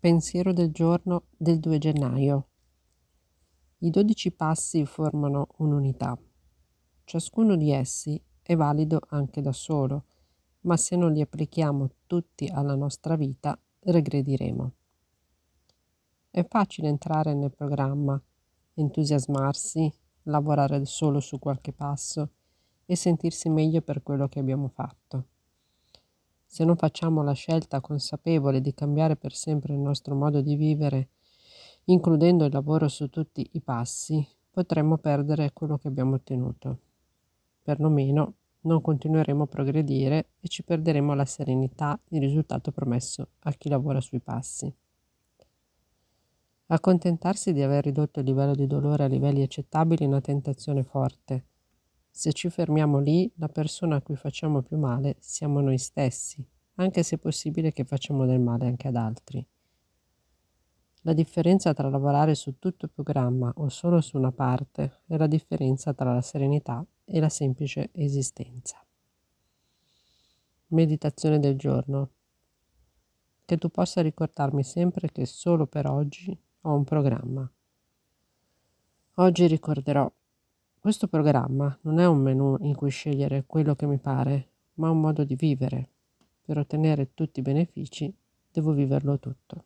Pensiero del giorno del 2 gennaio. I dodici passi formano un'unità. Ciascuno di essi è valido anche da solo, ma se non li applichiamo tutti alla nostra vita, regrediremo. È facile entrare nel programma, entusiasmarsi, lavorare solo su qualche passo e sentirsi meglio per quello che abbiamo fatto. Se non facciamo la scelta consapevole di cambiare per sempre il nostro modo di vivere, includendo il lavoro su tutti i passi, potremmo perdere quello che abbiamo ottenuto. Perlomeno non continueremo a progredire e ci perderemo la serenità, il risultato promesso a chi lavora sui passi. Accontentarsi di aver ridotto il livello di dolore a livelli accettabili è una tentazione forte se ci fermiamo lì, la persona a cui facciamo più male siamo noi stessi, anche se è possibile che facciamo del male anche ad altri. La differenza tra lavorare su tutto il programma o solo su una parte è la differenza tra la serenità e la semplice esistenza. Meditazione del giorno. Che tu possa ricordarmi sempre che solo per oggi ho un programma. Oggi ricorderò questo programma non è un menu in cui scegliere quello che mi pare, ma un modo di vivere. Per ottenere tutti i benefici devo viverlo tutto.